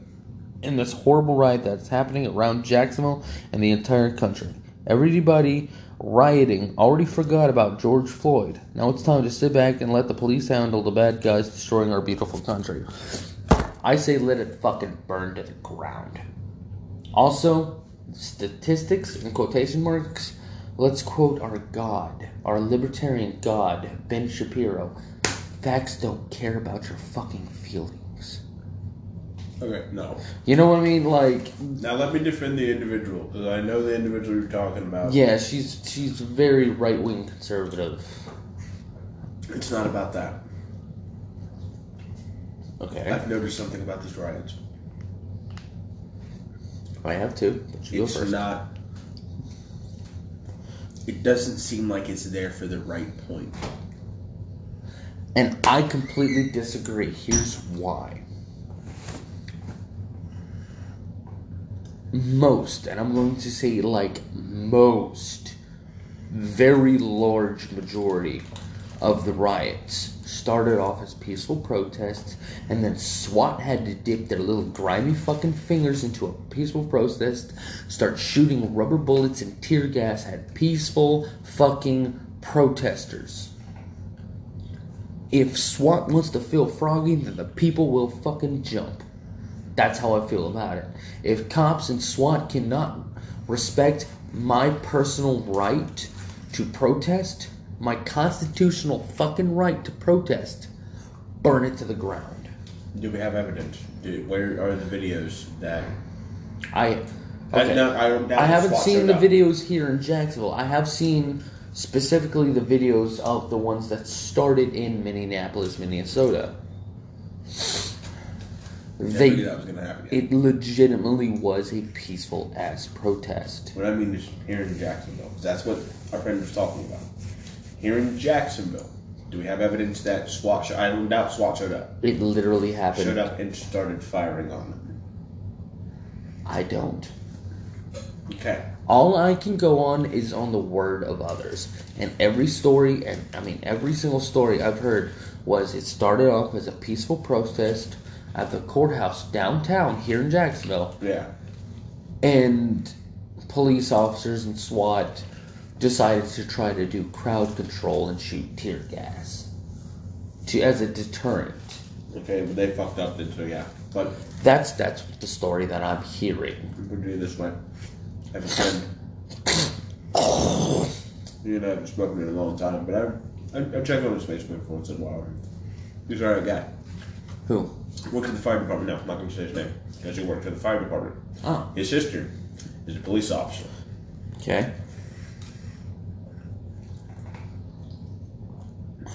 in this horrible riot that's happening around Jacksonville and the entire country. Everybody rioting already forgot about George Floyd. Now it's time to sit back and let the police handle the bad guys destroying our beautiful country. I say let it fucking burn to the ground. Also, statistics in quotation marks. Let's quote our God, our libertarian God, Ben Shapiro. Facts don't care about your fucking feelings. Okay, no. You know what I mean? Like, Now let me defend the individual because I know the individual you're talking about. yeah, she's she's very right wing conservative. It's not about that. Okay, I've noticed something about these riots. I have to. But you go It's first. not. It doesn't seem like it's there for the right point. And I completely disagree. Here's why. Most, and I'm going to say like most, very large majority of the riots started off as peaceful protests, and then SWAT had to dip their little grimy fucking fingers into a peaceful protest, start shooting rubber bullets and tear gas at peaceful fucking protesters. If SWAT wants to feel froggy, then the people will fucking jump. That's how I feel about it. If cops and SWAT cannot respect my personal right to protest, my constitutional fucking right to protest, burn it to the ground. Do we have evidence? Do, where are the videos that? I I- okay. no, I I haven't seen the videos here in Jacksonville. I have seen specifically the videos of the ones that started in Minneapolis, Minnesota. They, They knew that was going to happen. it legitimately was a peaceful ass protest. What I mean is here in Jacksonville, That's what our friend was talking about. Here in Jacksonville, do we have evidence that SWAT? Sh- I don't doubt SWAT showed up. It literally happened. Showed up and started firing on them. I don't. Okay. All I can go on is on the word of others. And every story, and I mean every single story I've heard was it started off as a peaceful protest at the courthouse downtown here in Jacksonville, Yeah. and police officers and SWAT decided to try to do crowd control and shoot tear gas to as a deterrent. Okay, but they fucked up then, so yeah. But That's that's the story that I'm hearing. we'll do it this way. I have a friend. You and I haven't spoken in a long time, but I, I, I check on his Facebook once in a while. He's alright guy. Who? Works at the fire department now. I'm not going to say his name because he works at the fire department. Oh, His sister is a police officer. okay.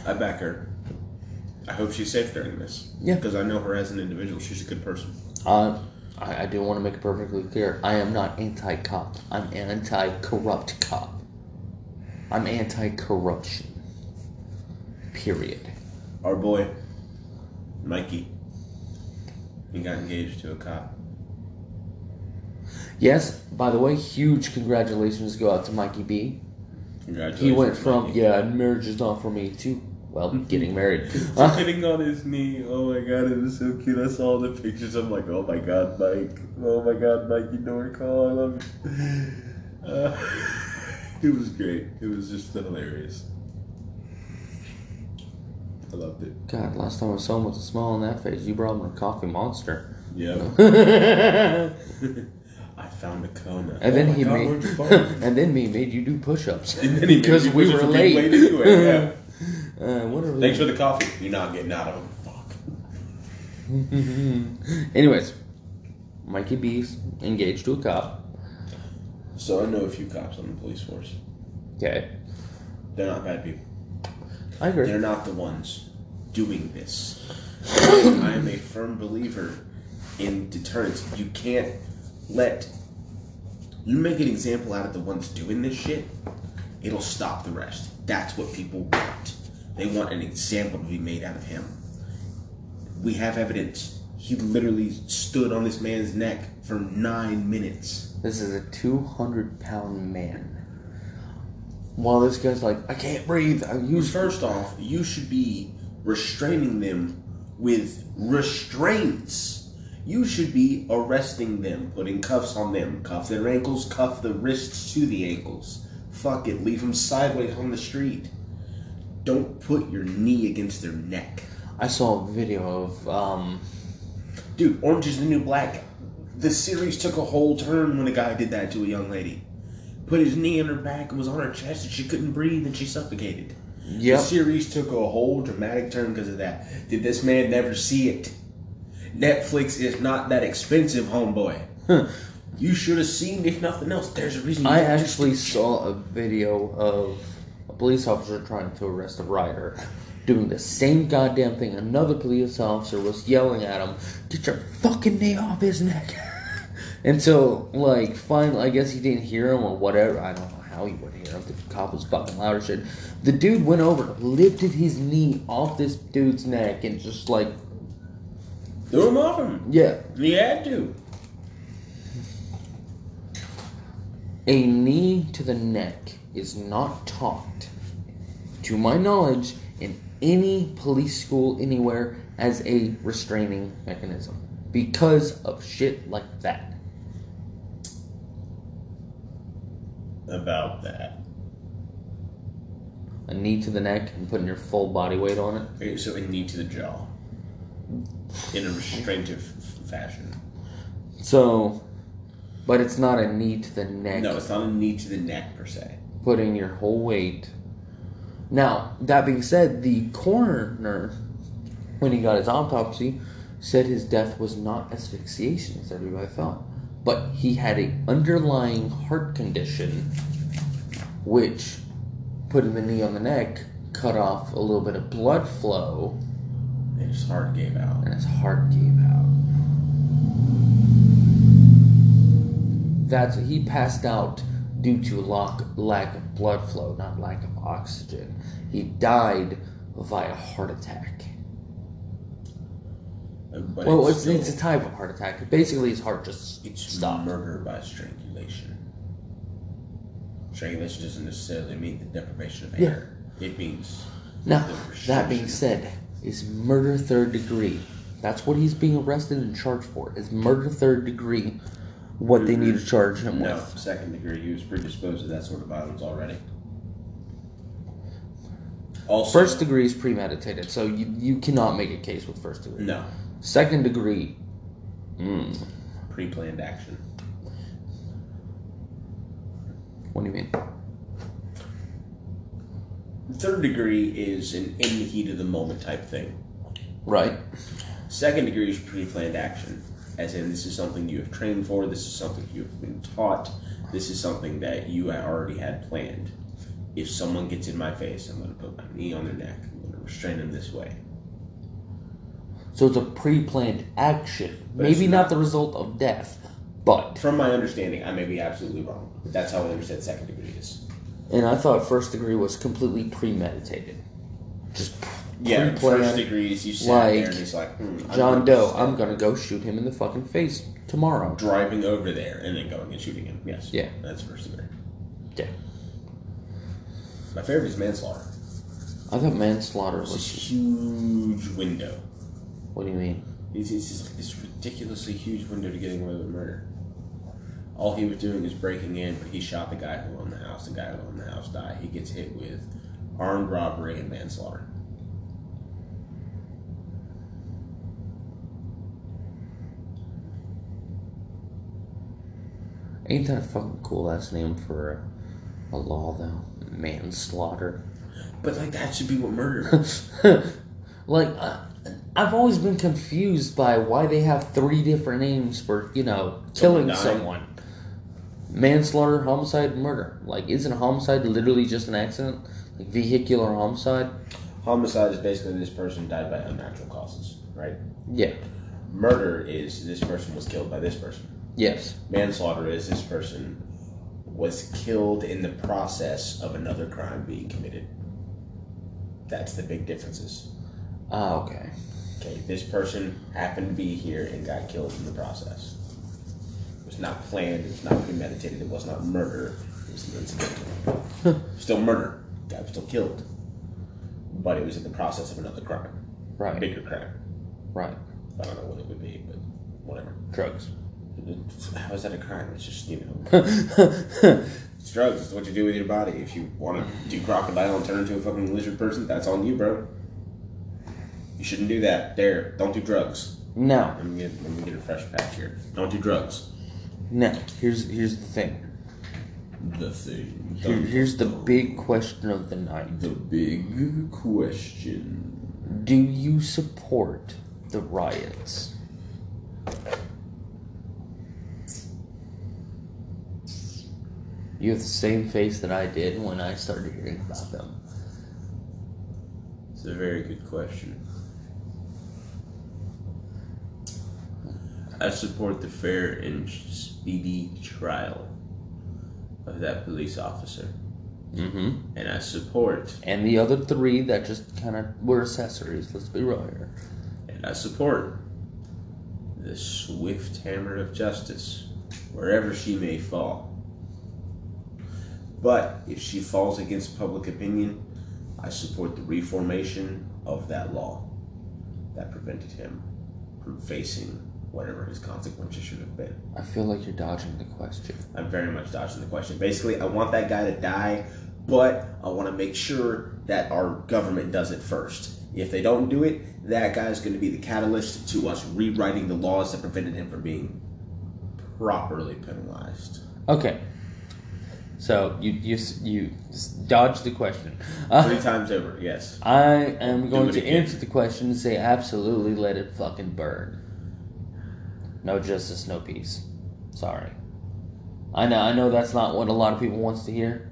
I back her. I hope she's safe during this. Yeah. Because I know her as an individual. She's a good person. Uh, I, I do want to make it perfectly clear. I am not anti-cop. I'm anti-corrupt cop. I'm anti-corruption. Period. Our boy, Mikey, he got engaged to a cop. Yes, by the way, huge congratulations go out to Mikey B. Congratulations. He went from, Mikey. yeah, marriage is not for me, to, well, <laughs> getting married. Sitting <laughs> on his knee. Oh my god, it was so cute. I saw all the pictures. I'm like, oh my god, Mike. Oh my god, Mikey Norcall. I love you. <laughs> Uh, it was great. It was just hilarious. I loved it. God, last time I saw him with a smile on that face, you brought him a coffee monster. Yeah. <laughs> <laughs> I found a coma. then oh he God, made, where'd you <laughs> find it? and then me made you do push-ups And then because we were and late. late anyway, yeah. Uh, what are we? Thanks for the coffee. You're not getting out of them. Fuck. Anyways, Mikey B's engaged to a cop. So I know a few cops on the police force. Okay, They're not bad people. I agree. They're not the ones doing this. I am a firm believer in deterrence. You can't let you make an example out of the ones doing this shit, it'll stop the rest. That's what people want. They want an example to be made out of him. We have evidence. He literally stood on this man's neck for nine minutes. This is a 200 pound man. While this guy's like, I can't breathe. I use First off, you should be restraining them with restraints. You should be arresting them, putting cuffs on them, cuff their ankles, cuff the wrists to the ankles. Fuck it, leave them sideways on the street. Don't put your knee against their neck. I saw a video of um Dude, Orange is the New Black. The series took a whole turn when a guy did that to a young lady. Put his knee in her back and was on her chest and she couldn't breathe and she suffocated. Yep. The series took a whole dramatic turn because of that. Did this man never see it? Netflix is not that expensive, homeboy. You should have seen, if nothing else, there's a reason. you I don't just- actually saw a video of a police officer trying to arrest a rioter doing the same goddamn thing. Another police officer was yelling at him, Get your fucking knee off his neck. And so, like, finally, I guess he didn't hear him or whatever. I don't know how he would hear him. The cop was fucking loud as shit. The dude went over, lifted his knee off this dude's neck, and just like, threw him off him. yeah, He had to. A knee to the neck is not taught, to my knowledge, in any police school anywhere as a restraining mechanism because of shit like that. About that. A knee to the neck and putting your full body weight on it. Okay, so a knee to the jaw. In a restraintive fashion. So, but it's not a knee to the neck. No, it's not a knee to the neck per se. putting your whole weight. Now, that being said, the coroner, when he got his autopsy, said his death was not asphyxiation as everybody thought, but he had a underlying heart condition, which, putting the knee on the neck, cut off a little bit of blood flow, And his heart gave out. and his heart gave out. That's he passed out due to lack lack of blood flow, not lack of oxygen. He died via heart attack. But well, it's, it's, a type of heart attack. Basically, his heart just it's stopped. murder by strangulation. Strangulation doesn't necessarily mean the deprivation of Yeah. air. It means Now, that being said, is murder third degree. That's what he's being arrested and charged for. Is murder third degree what they need to charge him No, with? second degree. He was predisposed to that sort of violence already. Also, First degree is premeditated, so you, you cannot make a case with first degree. no, Second degree, mm, pre-planned action. what do you mean? Third degree is an in the heat of the moment type thing. Right. Second degree is pre-planned action, as in this is something you have trained for. This is something you have been taught. This is something that you already had planned. If someone gets in my face, I'm going to put my knee on their neck. I'm going to restrain them this way. So it's a pre-planned action. But Maybe not the result of death, but From my understanding, I may be absolutely wrong, but that's how I understand second degree is. and I thought first degree was completely premeditated. just Yeah, first degrees. You sit like, there and he's like, hmm, I'm John Doe. I'm gonna go shoot him in the fucking face tomorrow. driving over there and then going and shooting him. Yes. Yeah. That's first degree. Yeah. My favorite is manslaughter. I thought manslaughter was was. huge window. What do you mean? It's, it's just this ridiculously huge window to getting away with murder. All he was doing is breaking in, but he shot the guy who owned the house. The guy who owned the house died. He gets hit with armed robbery and manslaughter. Ain't that a fucking cool ass name for a, a law though? Manslaughter. But like that should be what murder <laughs> is. like I, I've always been confused by why they have three different names for you know killing dying? someone. Manslaughter, homicide, murder. Like, isn't homicide literally just an accident? Like vehicular homicide? Homicide is basically this person died by unnatural causes, right? Yeah. Murder is this person was killed by this person. Yes. Manslaughter is this person was killed in the process of another crime being committed. That's the big differences. Ah, okay. Okay, this person happened to be here and got killed in the process. It was not planned, it was not premeditated, it was not murder, it was an incident. still murder. Guy was still killed. But it was in the process of another crime. Right. Bigger crime. Right. I don't know what it would be, but whatever. Drugs. How is that a crime? It's just, you know, <laughs> it's drugs. It's what you do with your body. If you want to do crocodile and turn into a fucking lizard person, that's on you, bro. You shouldn't do that. There, don't do drugs. No. Let me get let me get a fresh patch here. Don't do drugs. now, here's here's the thing. The thing. Here, here's the big question of the night. the big question. Do you support the riots? You have the same face that I did when I started hearing about them. It's a very good question. I support the fair and speedy trial of that police officer. Mm-hmm. And I support And the other three that just kind of were accessories. Let's be real here. and I support the swift hammer of justice wherever she may fall. But if she falls against public opinion, I support the reformation of that law that prevented him from facing whatever his consequences should have been. I feel like you're dodging the question. I'm very much dodging the question. Basically, I want that guy to die, but I want to make sure that our government does it first. If they don't do it, that guy is going to be the catalyst to us rewriting the laws that prevented him from being properly penalized. Okay. So you you you dodged the question. Uh, Three times over, yes. I am going to again. answer the question and say absolutely let it fucking burn. No justice, no peace. Sorry. I know I know that's not what a lot of people wants to hear.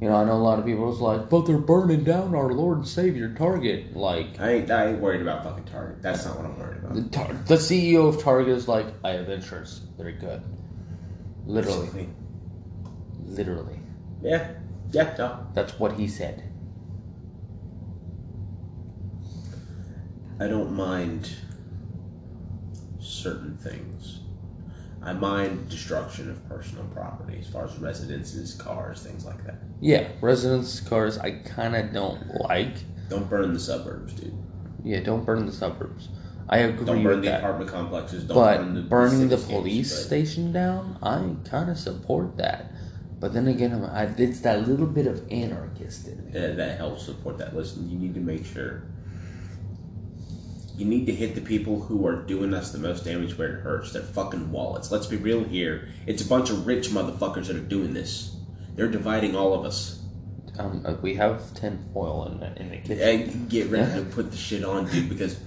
You know, I know a lot of people was like, but they're burning down our Lord and Savior Target. Like I ain't, I ain't worried about fucking Target. That's not what I'm worried the, about. tar- the CEO of Target is like, I have insurance. Very good. Literally. Basically. Literally. Yeah, yeah, no. That's what he said. I don't mind certain things. I mind destruction of personal property as far as residences, cars, things like that. Yeah, residence cars I kind of don't like. Don't burn the suburbs, dude. Yeah, don't burn the suburbs. I agree Don't burn the that. apartment complexes. Don't but burn the burning the police but- station down, I kind of support that. But then again, I'm- I, it's that little bit of anarchist in me. Yeah, that helps support that. Listen, you need to make sure. You need to hit the people who are doing us the most damage where it hurts. Their fucking wallets. Let's be real here. It's a bunch of rich motherfuckers that are doing this. They're dividing all of us. Um, uh, we have tin foil in the, in the kitchen. And get ready to <laughs> put the shit on, dude, because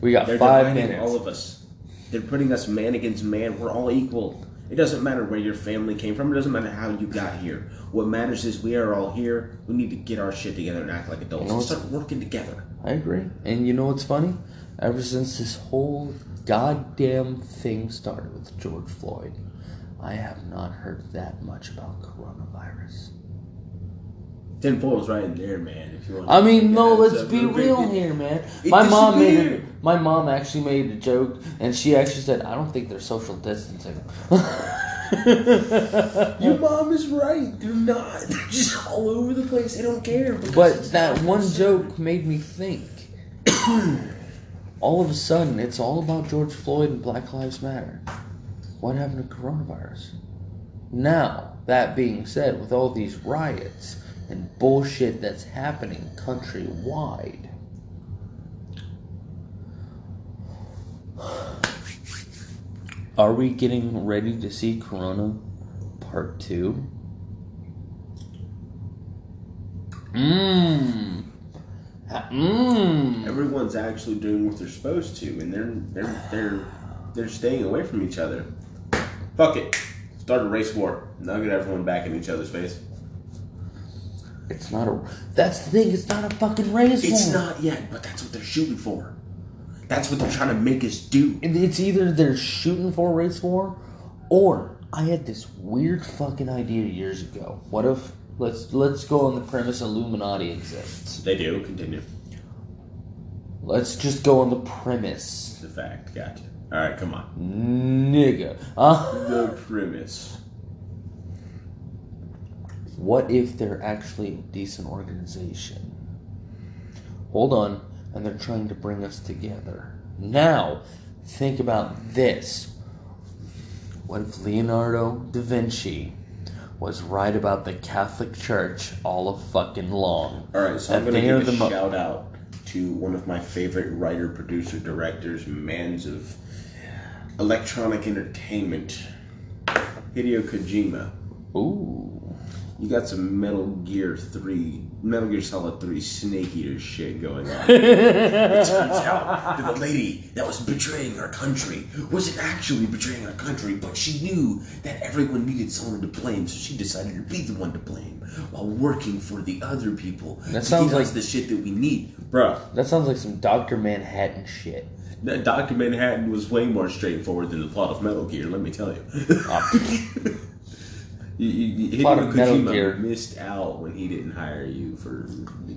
we got they're five dividing minutes. all of us. They're putting us man against man. We're all equal. It doesn't matter where your family came from. It doesn't matter how you got here. What matters is we are all here. We need to get our shit together and act like adults You know and start working together. I agree. And you know what's funny? Ever since this whole goddamn thing started with George Floyd, I have not heard that much about coronavirus. Ten poles right in there, man. If you want. I mean, no, let's be real here, man. It My mom made it. My mom actually made a joke, and she actually said, "I don't think they're social distancing." <laughs> Your mom is right. They're not. <laughs> They're just all over the place. They don't care. But that one concerned. joke made me think. all of a sudden, it's all about George Floyd and Black Lives Matter. What happened to coronavirus? Now, that being said, with all these riots and bullshit that's happening countrywide, are we getting ready to see Corona Part 2? Mmm. Mmm. Everyone's actually doing what they're supposed to, and they're they're they're they're staying away from each other. Fuck it. Start a race war. Now get everyone back in each other's face. It's not a. That's the thing. It's not a fucking race war. It's war. not yet, but that's what they're shooting for. That's what they're trying to make us do. And It's either they're shooting for a race war, or I had this weird fucking idea years ago. What if let's let's go on the premise Illuminati exists. They do. Continue. Let's just go on the premise, It's a fact. Gotcha. All right, come on. nigga. Uh, The premise. What if they're actually a decent organization? Hold on, and they're trying to bring us together. Now, think about this. What if Leonardo da Vinci was right about the Catholic Church all of fucking long? All right, so I'm gonna give a mo- shout out to one of my favorite writer, producer, directors, mans of electronic entertainment, Hideo Kojima. Ooh. You got some Metal Gear Three, Metal Gear Solid Three Snake Eater shit going on. <laughs> it turns out that the lady that was betraying our country wasn't actually betraying our country, but she knew that everyone needed someone to blame, so she decided to be the one to blame while working for the other people. That to sounds get us like- the shit that we need, bro. That sounds like some Dr. Manhattan shit. That Doctor Manhattan was way more straightforward than the plot of Metal Gear. Let me tell you. Ah. <laughs> You, you, you, Hideo Kojima Gear. missed out when he didn't hire you for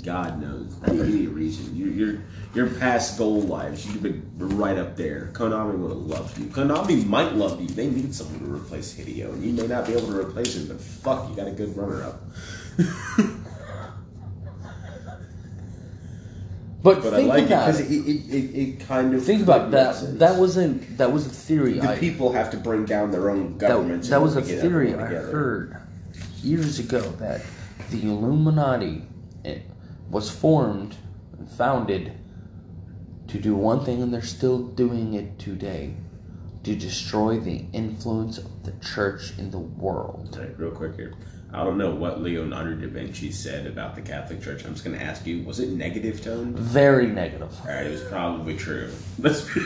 God knows any reason. You, your your past goal lives, you've been right up there. Konami would have loved you. Konami might love you. They need someone to replace Hideo, and you may not be able to replace him. But fuck, you got a good runner up. <laughs> But, But I think like it about because it. it, it, it, it kind of Think about that. sense. That wasn't that was a theory. the I, people have to bring down their own governments. that in was a order to get theory I heard years ago that the Illuminati eh, was formed and founded to do one thing, and they're still doing it today to destroy the influence of the church in the world. Right, real quick here. I don't know what Leonardo da Vinci said about the Catholic Church. I'm just going to ask you: Was it negative tone? Very negative. All right, it was probably true. <laughs> Let's be,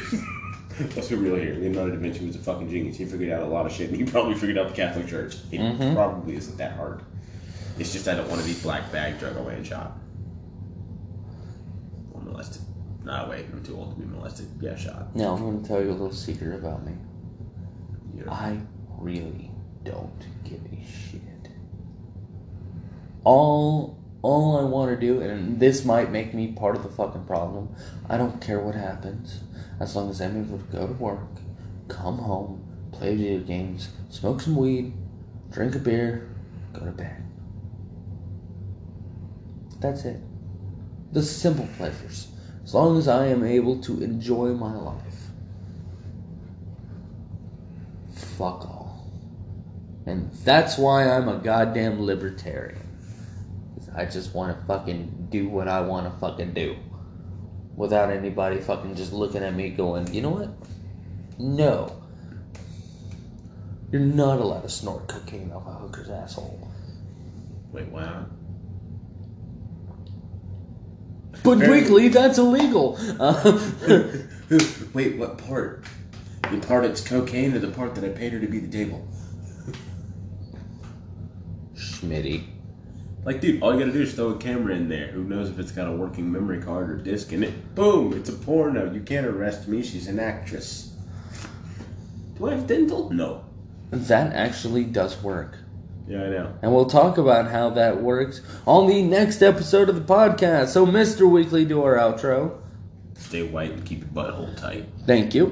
let's be real here. Leonardo da Vinci was a fucking genius. He figured out a lot of shit, and he probably figured out the Catholic Church. It Mhm. probably isn't that hard. It's just I don't want to be black bag, drug away, and shot. Or molested. Nah, wait, I'm too old to be molested. Yeah, shot. Now I'm going to tell you a little secret about me. Yeah. I really don't give a shit. All all I want to do, and this might make me part of the fucking problem. I don't care what happens, as long as I'm able to go to work, come home, play video games, smoke some weed, drink a beer, go to bed. That's it. The simple pleasures. As long as I am able to enjoy my life. Fuck all. And that's why I'm a goddamn libertarian. I just want to fucking do what I want to fucking do. Without anybody fucking just looking at me going, you know what? No. You're not allowed to snort cocaine off a hooker's asshole. Wait, wow. But quickly, that's illegal. Uh, <laughs> Wait, what part? The part it's cocaine or the part that I paid her to be the table? Schmitty. Like, dude, all you gotta do is throw a camera in there. Who knows if it's got a working memory card or disc in it? Boom! It's a porno. You can't arrest me. She's an actress. Do I have dental? No. That actually does work. Yeah, I know. And we'll talk about how that works on the next episode of the podcast. So, Mr. Weekly, do our outro. Stay white and keep your butthole tight. Thank you.